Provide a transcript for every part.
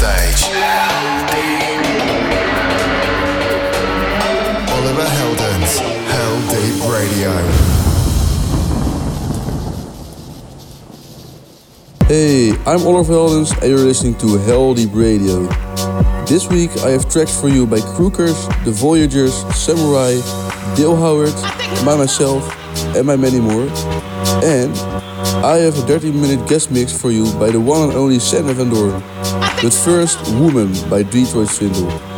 stage. Oliver Heldens, Hell Deep Radio. Hey, I'm Oliver Heldens and you're listening to Heldeep Radio. This week I have tracks for you by Crookers, The Voyagers, Samurai, Dale Howard, by myself, and by many more. And I have a 30 minute guest mix for you by the one and only Sander Van Doorn. But first, Woman by Detroit Swindle.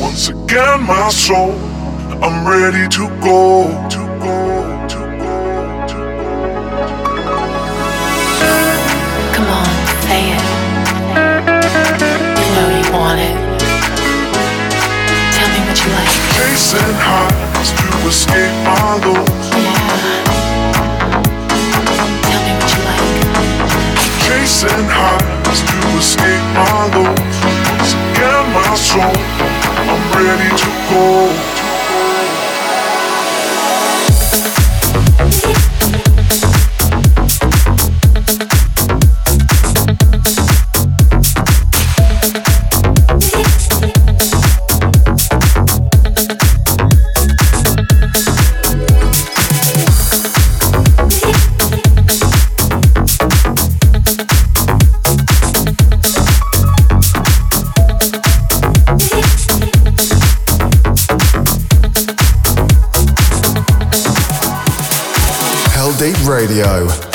Once again, my soul, I'm ready to go. Radio.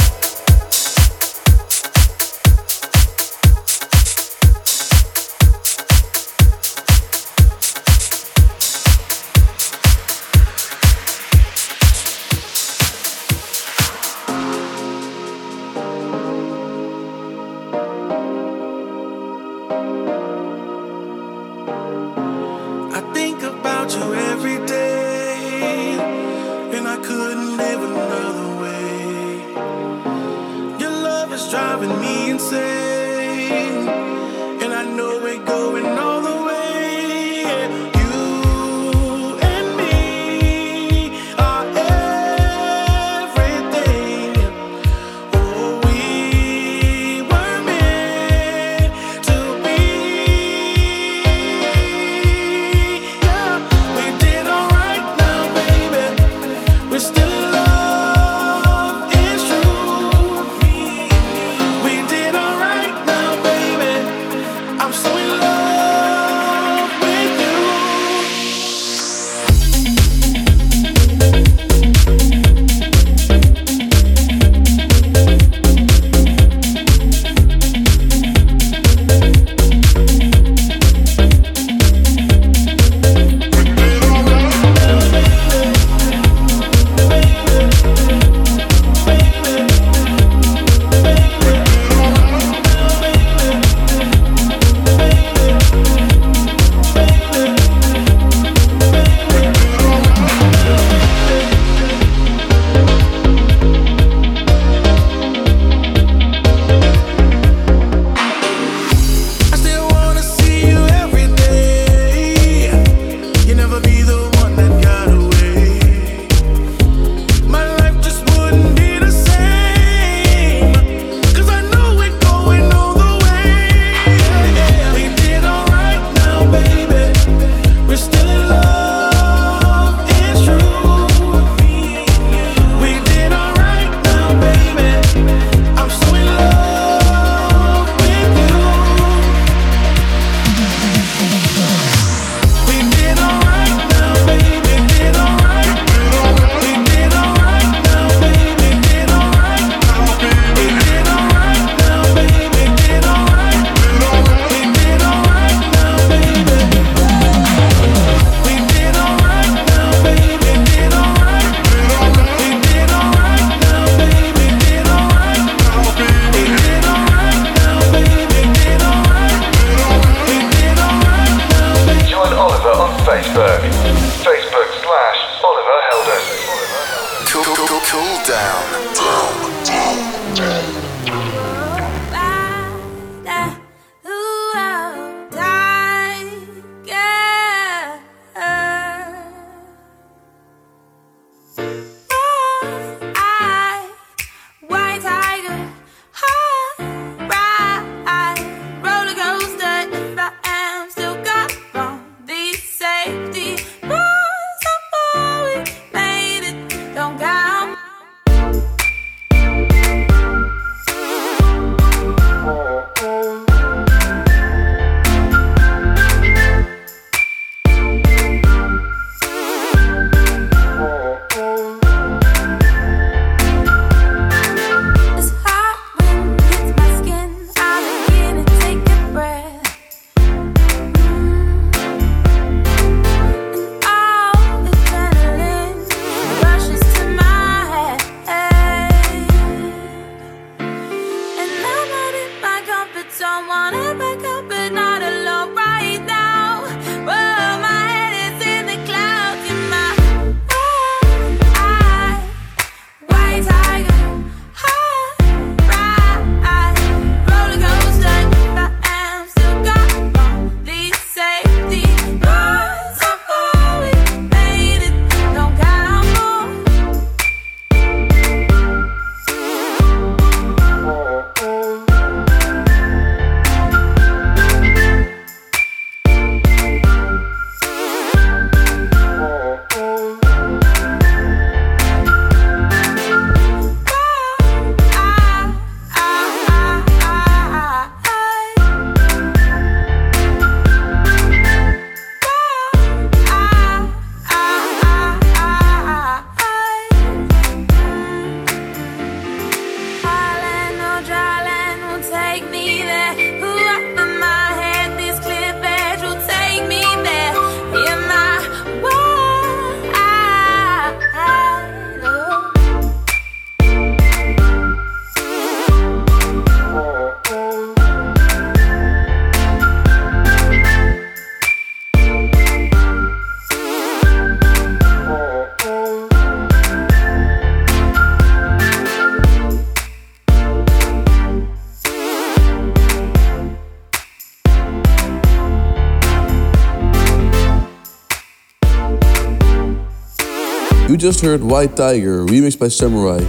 You just heard White Tiger, remixed by Samurai.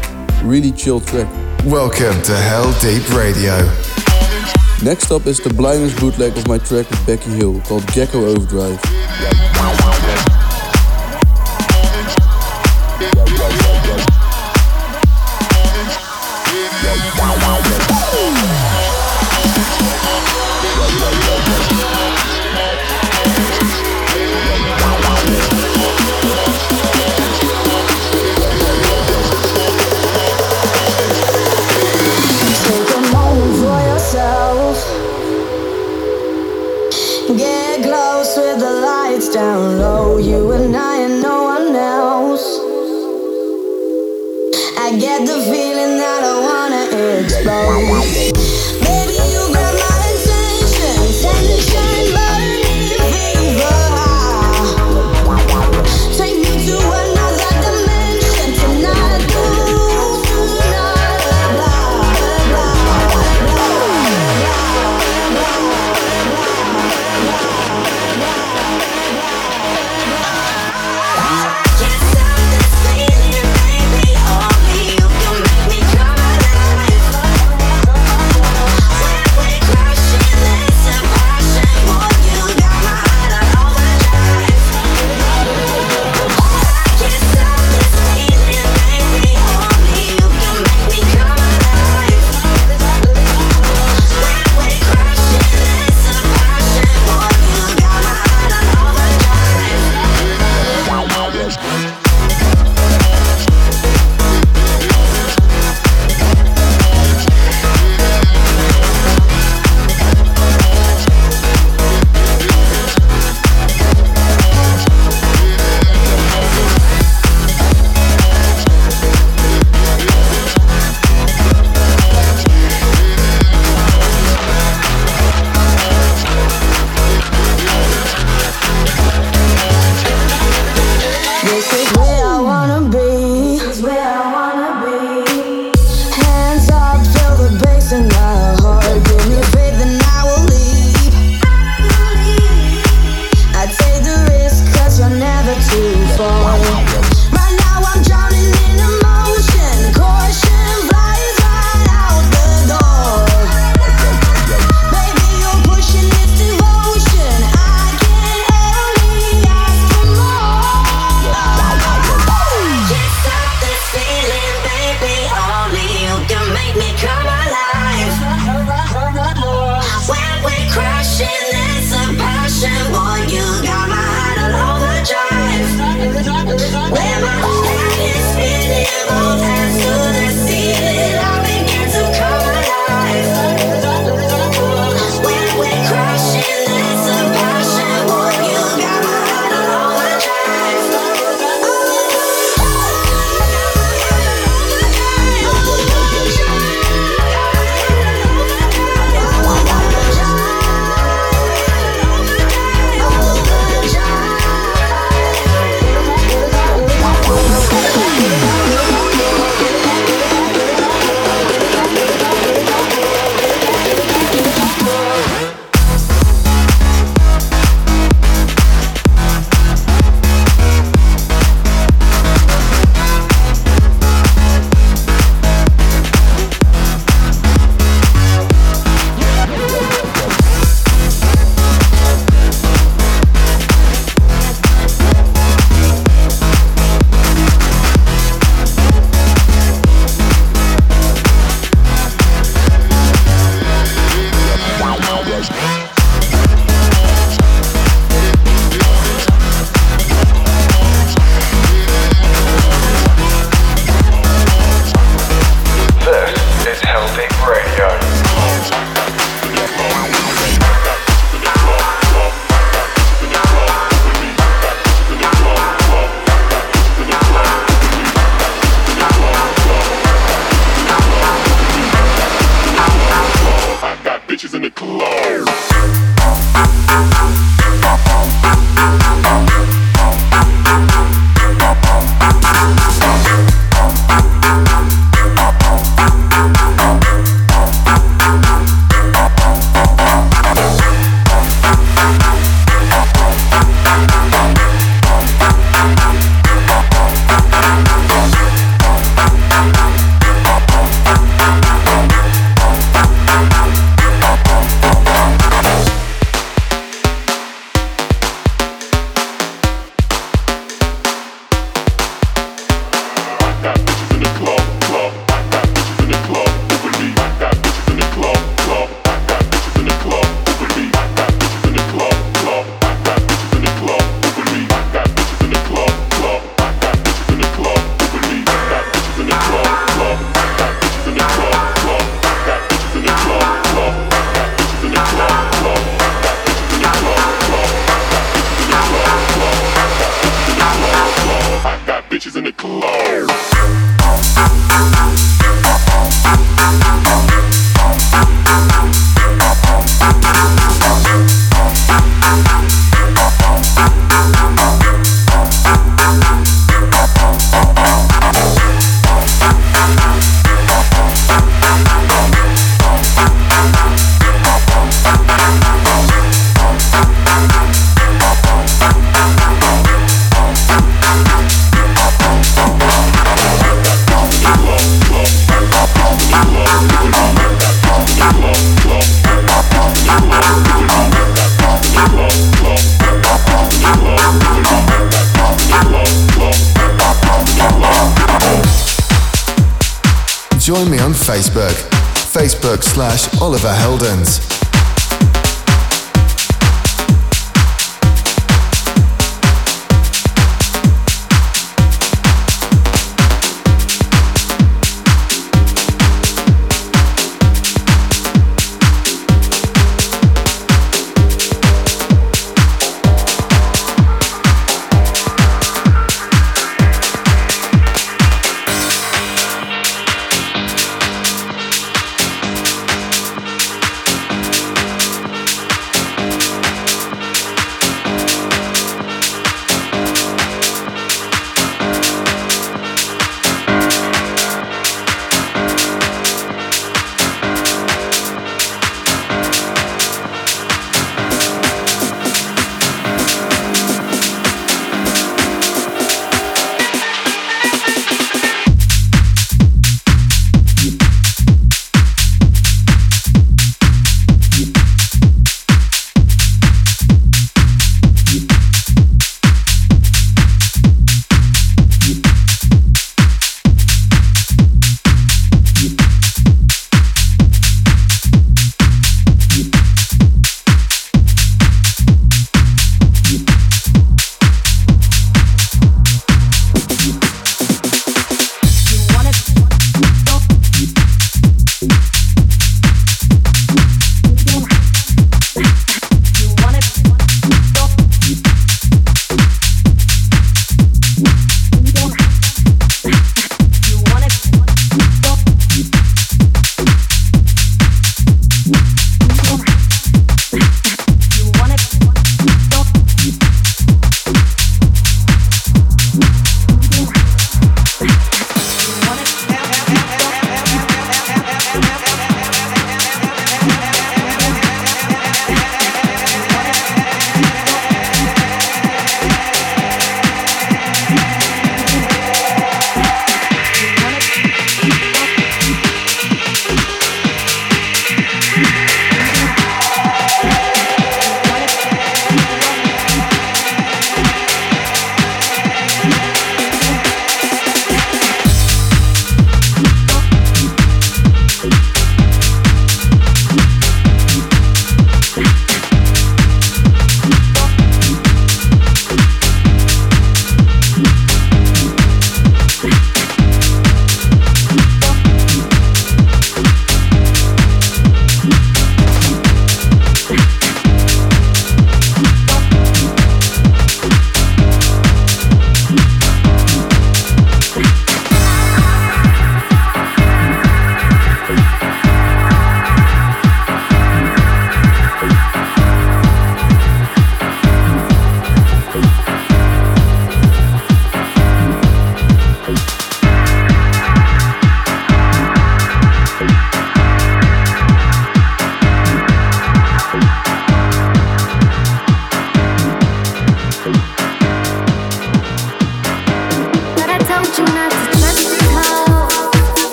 Really chill track. Welcome to Heldeep Radio. Next up is the blindness bootleg of my track with Becky Hill called Gecko Overdrive.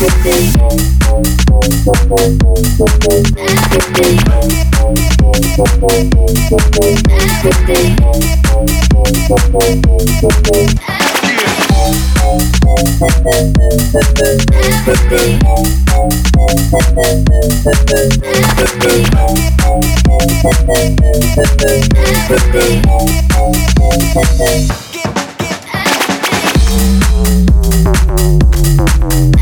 Get, get, get.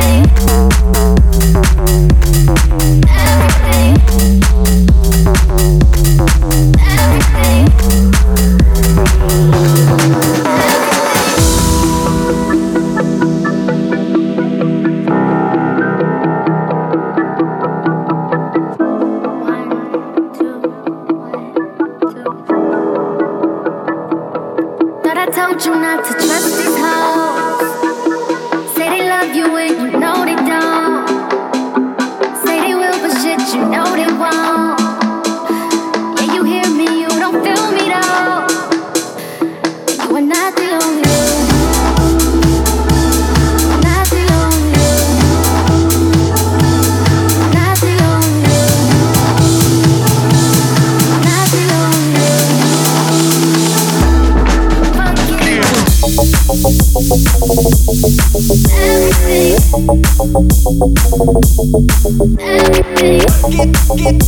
baby.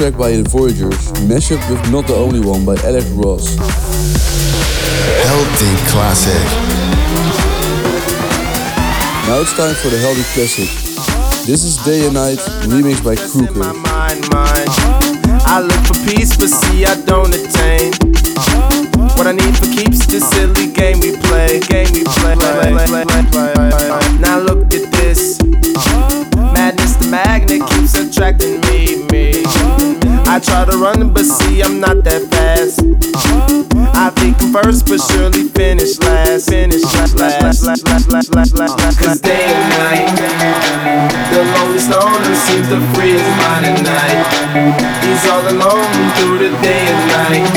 track by The Voyagers, mashup with Not the Only One by Alex Ross. Hell Deep Classic. Now it's time for the Heldeep Classic. This is Day and Night, remixed by my Kruger. mind, mind. I look for peace, but see I don't attain. What I need for keeps this silly game we play. Game we play. Now look at this. The magnet keeps attracting me, me. I try to run, but see I'm not that fast. I think I'm first, but surely finish last. Finish last, last, last, last, last, last, last, last. Cause day and night, the lonely stoner seems to free his mind at night. He's all alone through the day and night.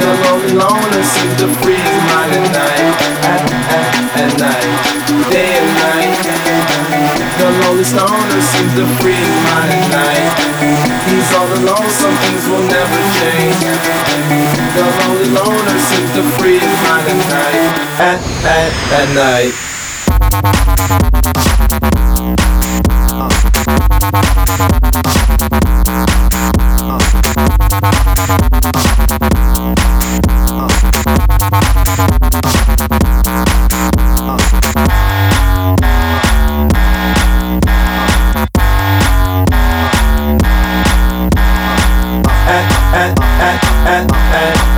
The lonely loner seems to free his mind at night. At, at, at night, day and night. The lonely stoner seems to free my night. He's all alone, some things will never change. The lonely loner seems to free at night. At, at, at night.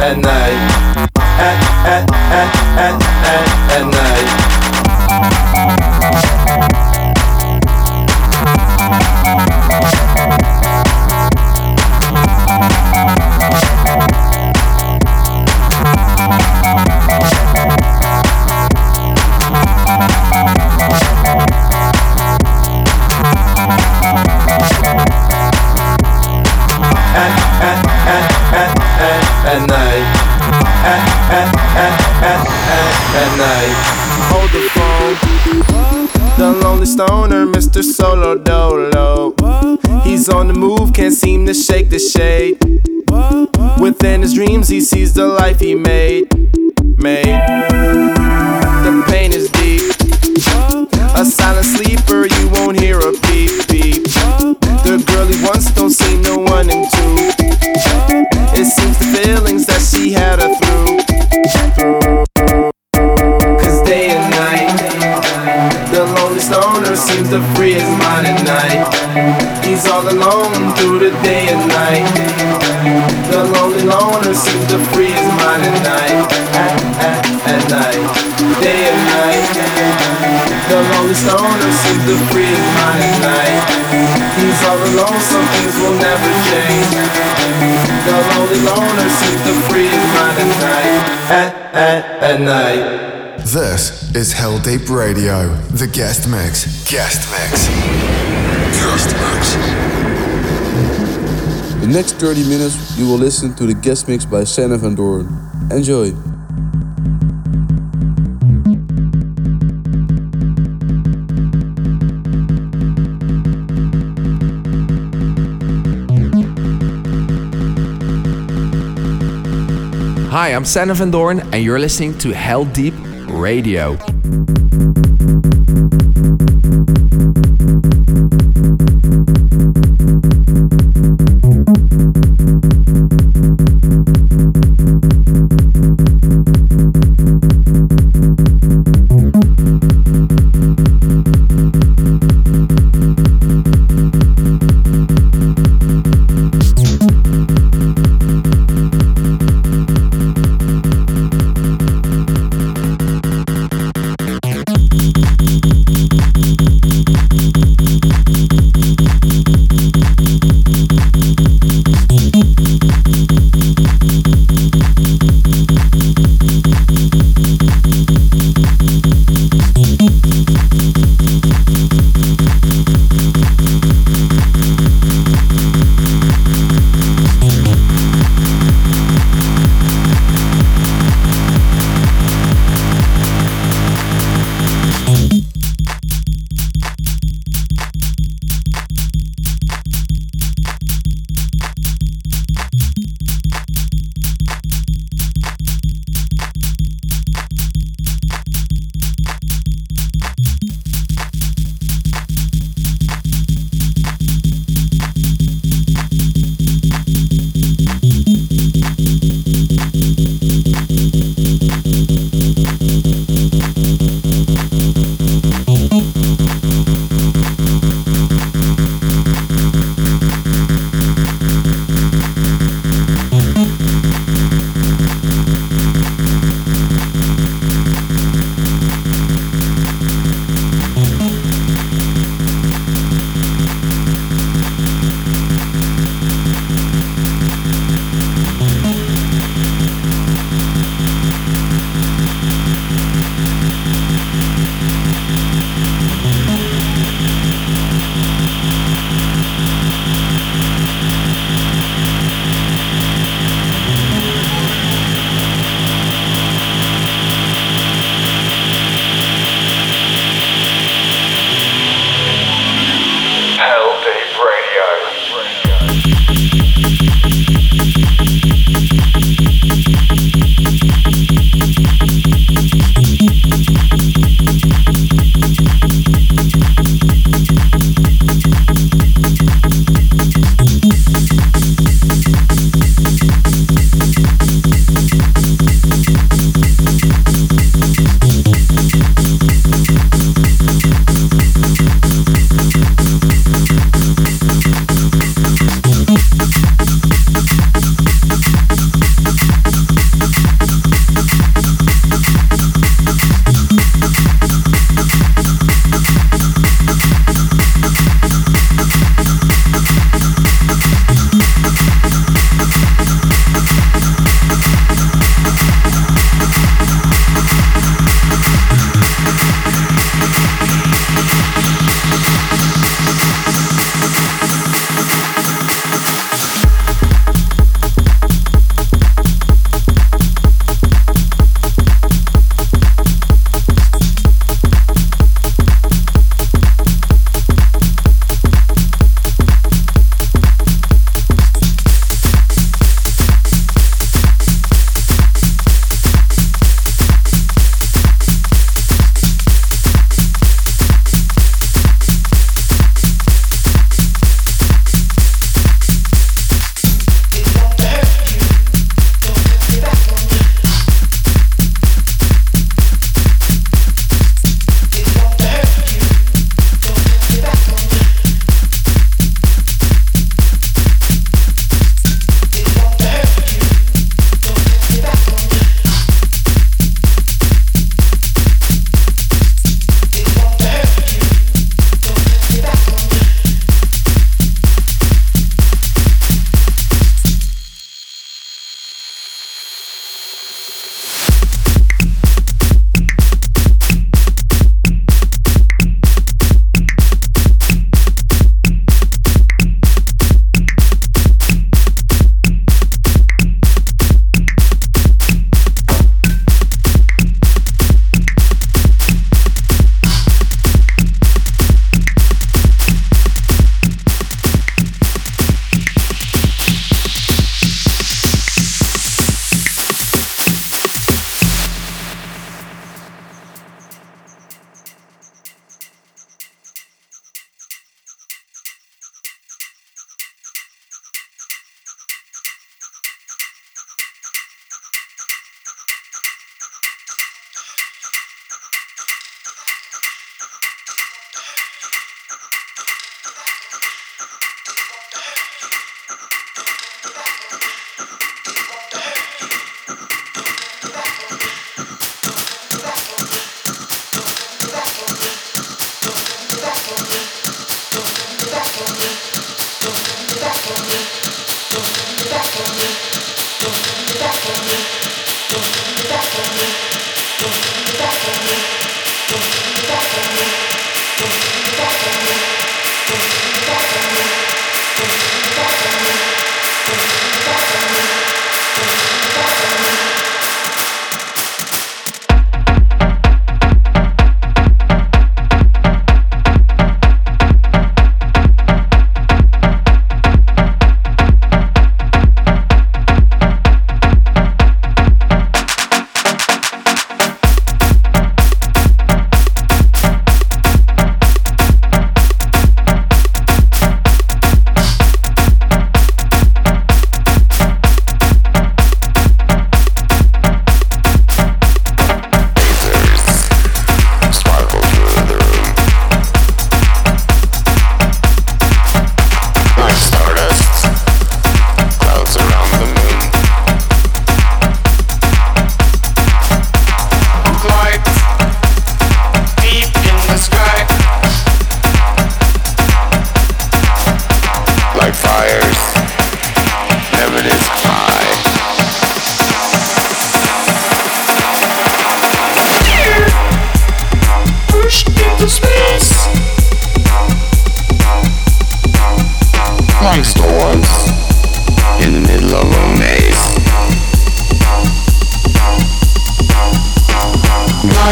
At, night. At, at, at, at, at, at night. To shake the shade. Within his dreams, he sees the life he made. Made. Night. This is Heldeep Radio, the guest mix. Guest mix. Guest mix. The next 30 minutes, you will listen to the guest mix by Sander Van Doorn. Enjoy. Hi, I'm Sander van Doorn, and you're listening to Heldeep Radio.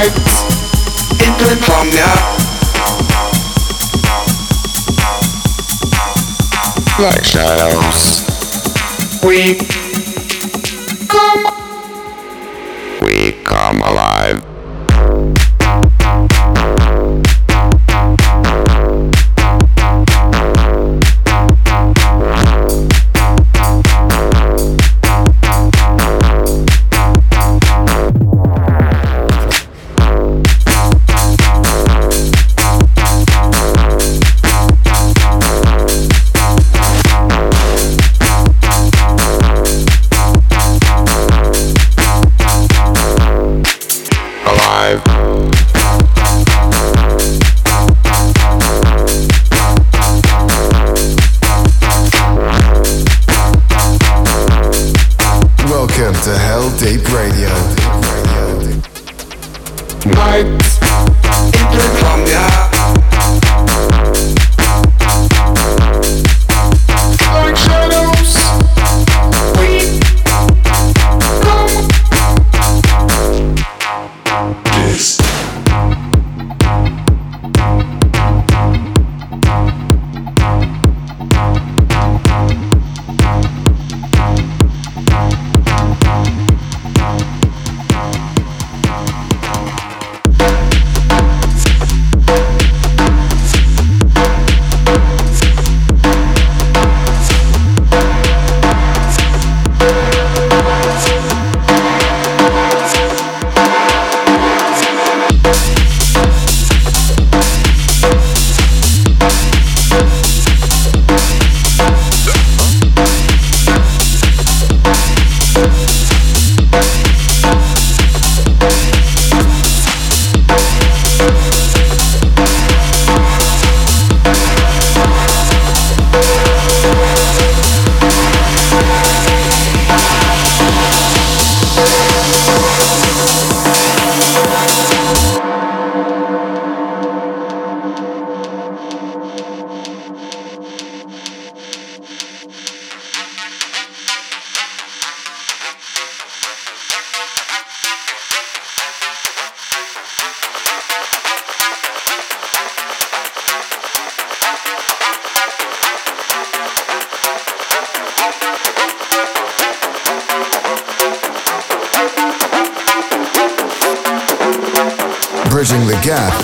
Like shadows. We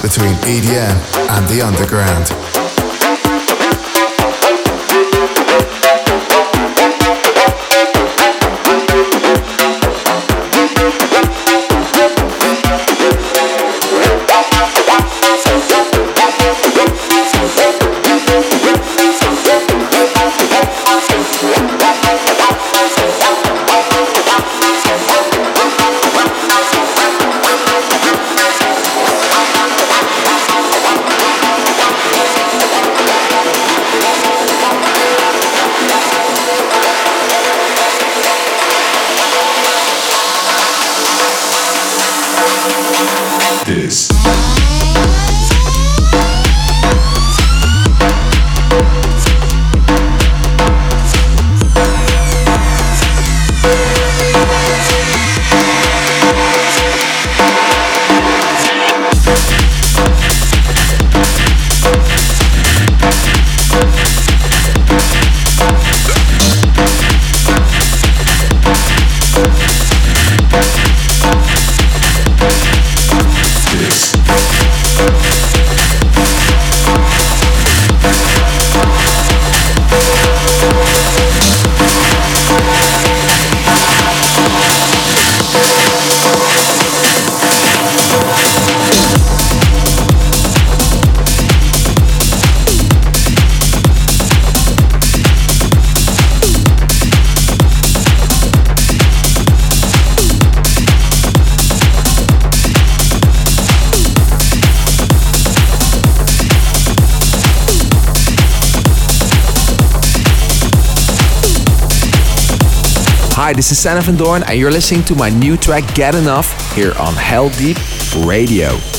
between EDM and the underground. This is Sander van Doorn, and you're listening to my new track Get Enough here on Heldeep Radio.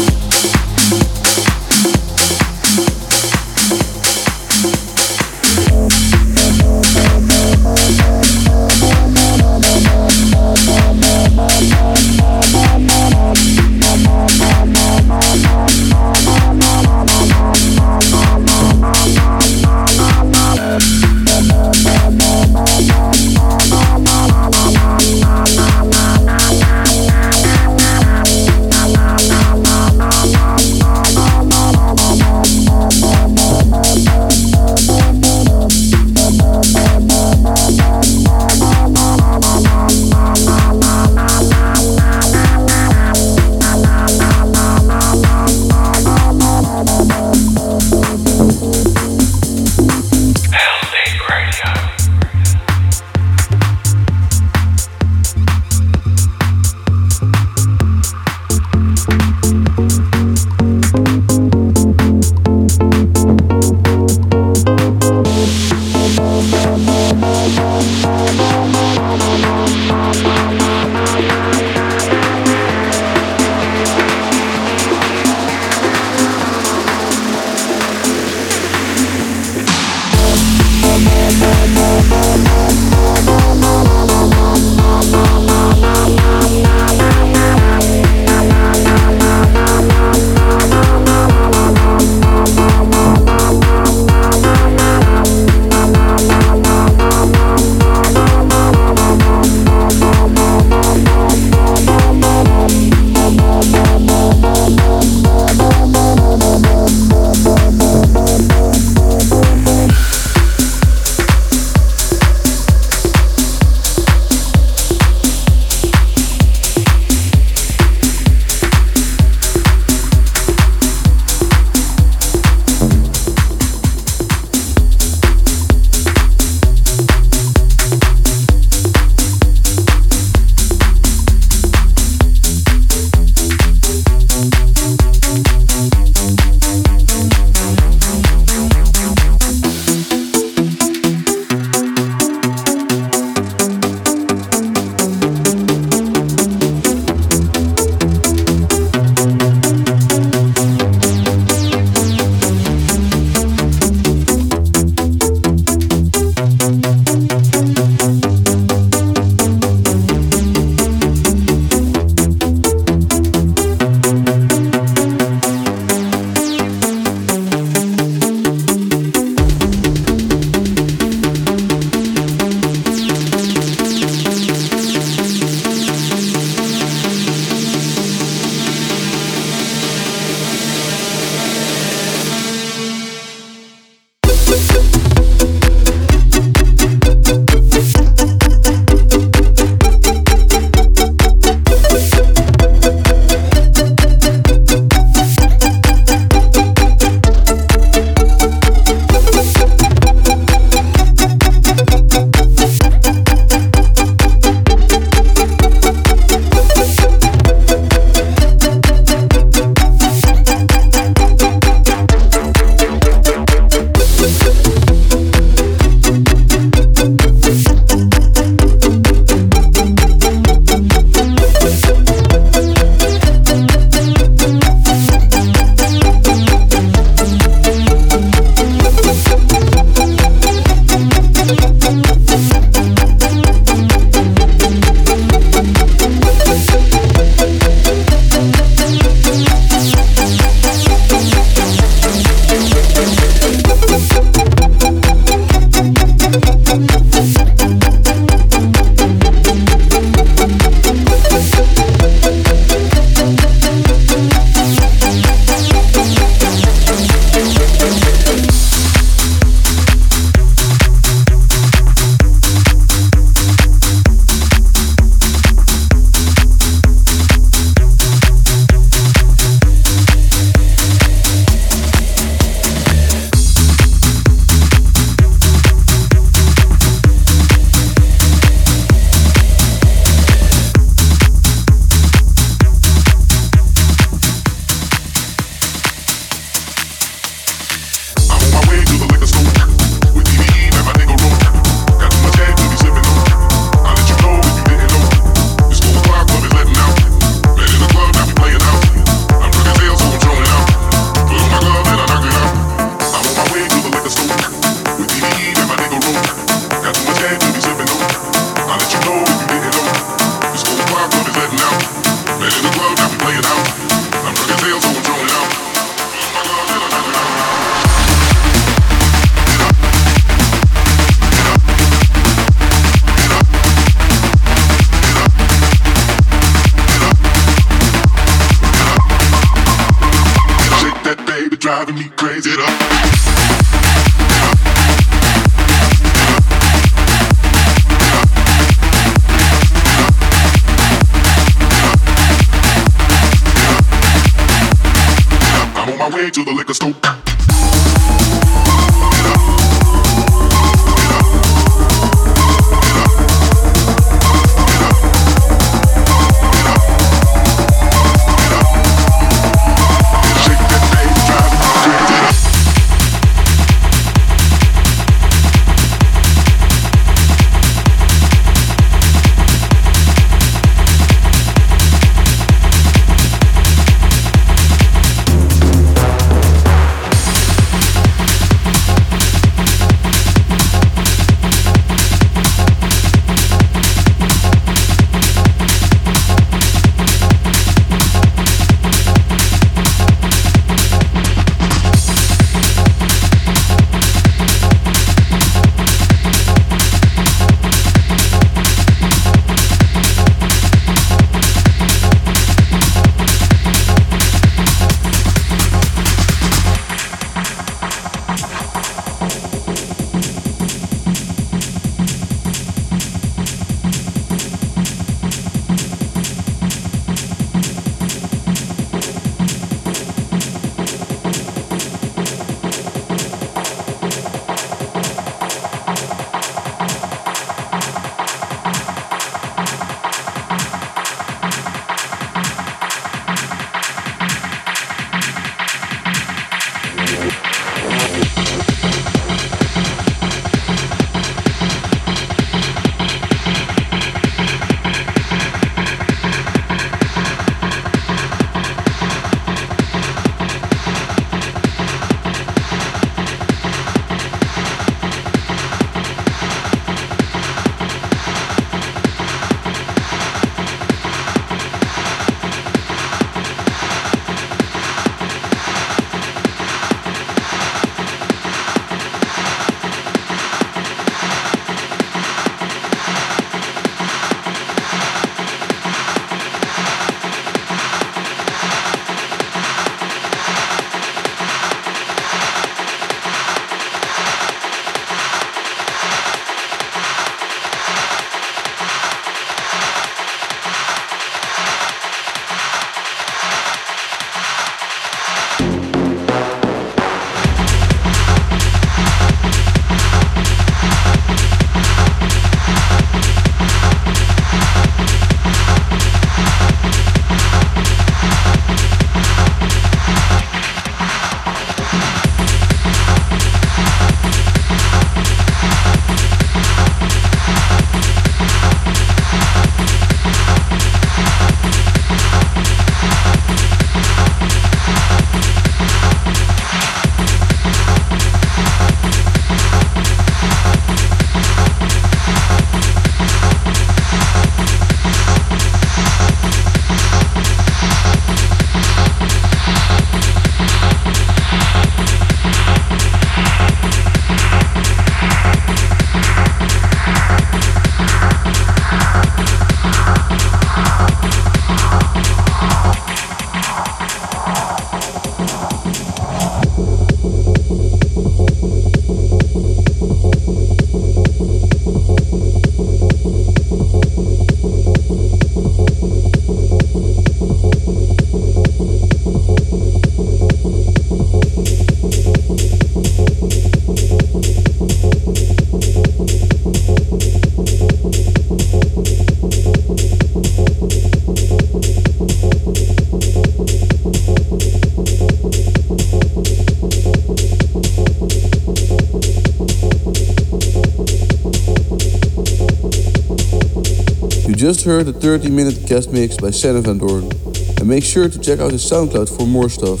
Just heard a 30 minute guest mix by Sander Van Doorn. And make sure to check out his SoundCloud for more stuff.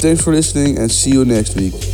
Thanks for listening and see you next week.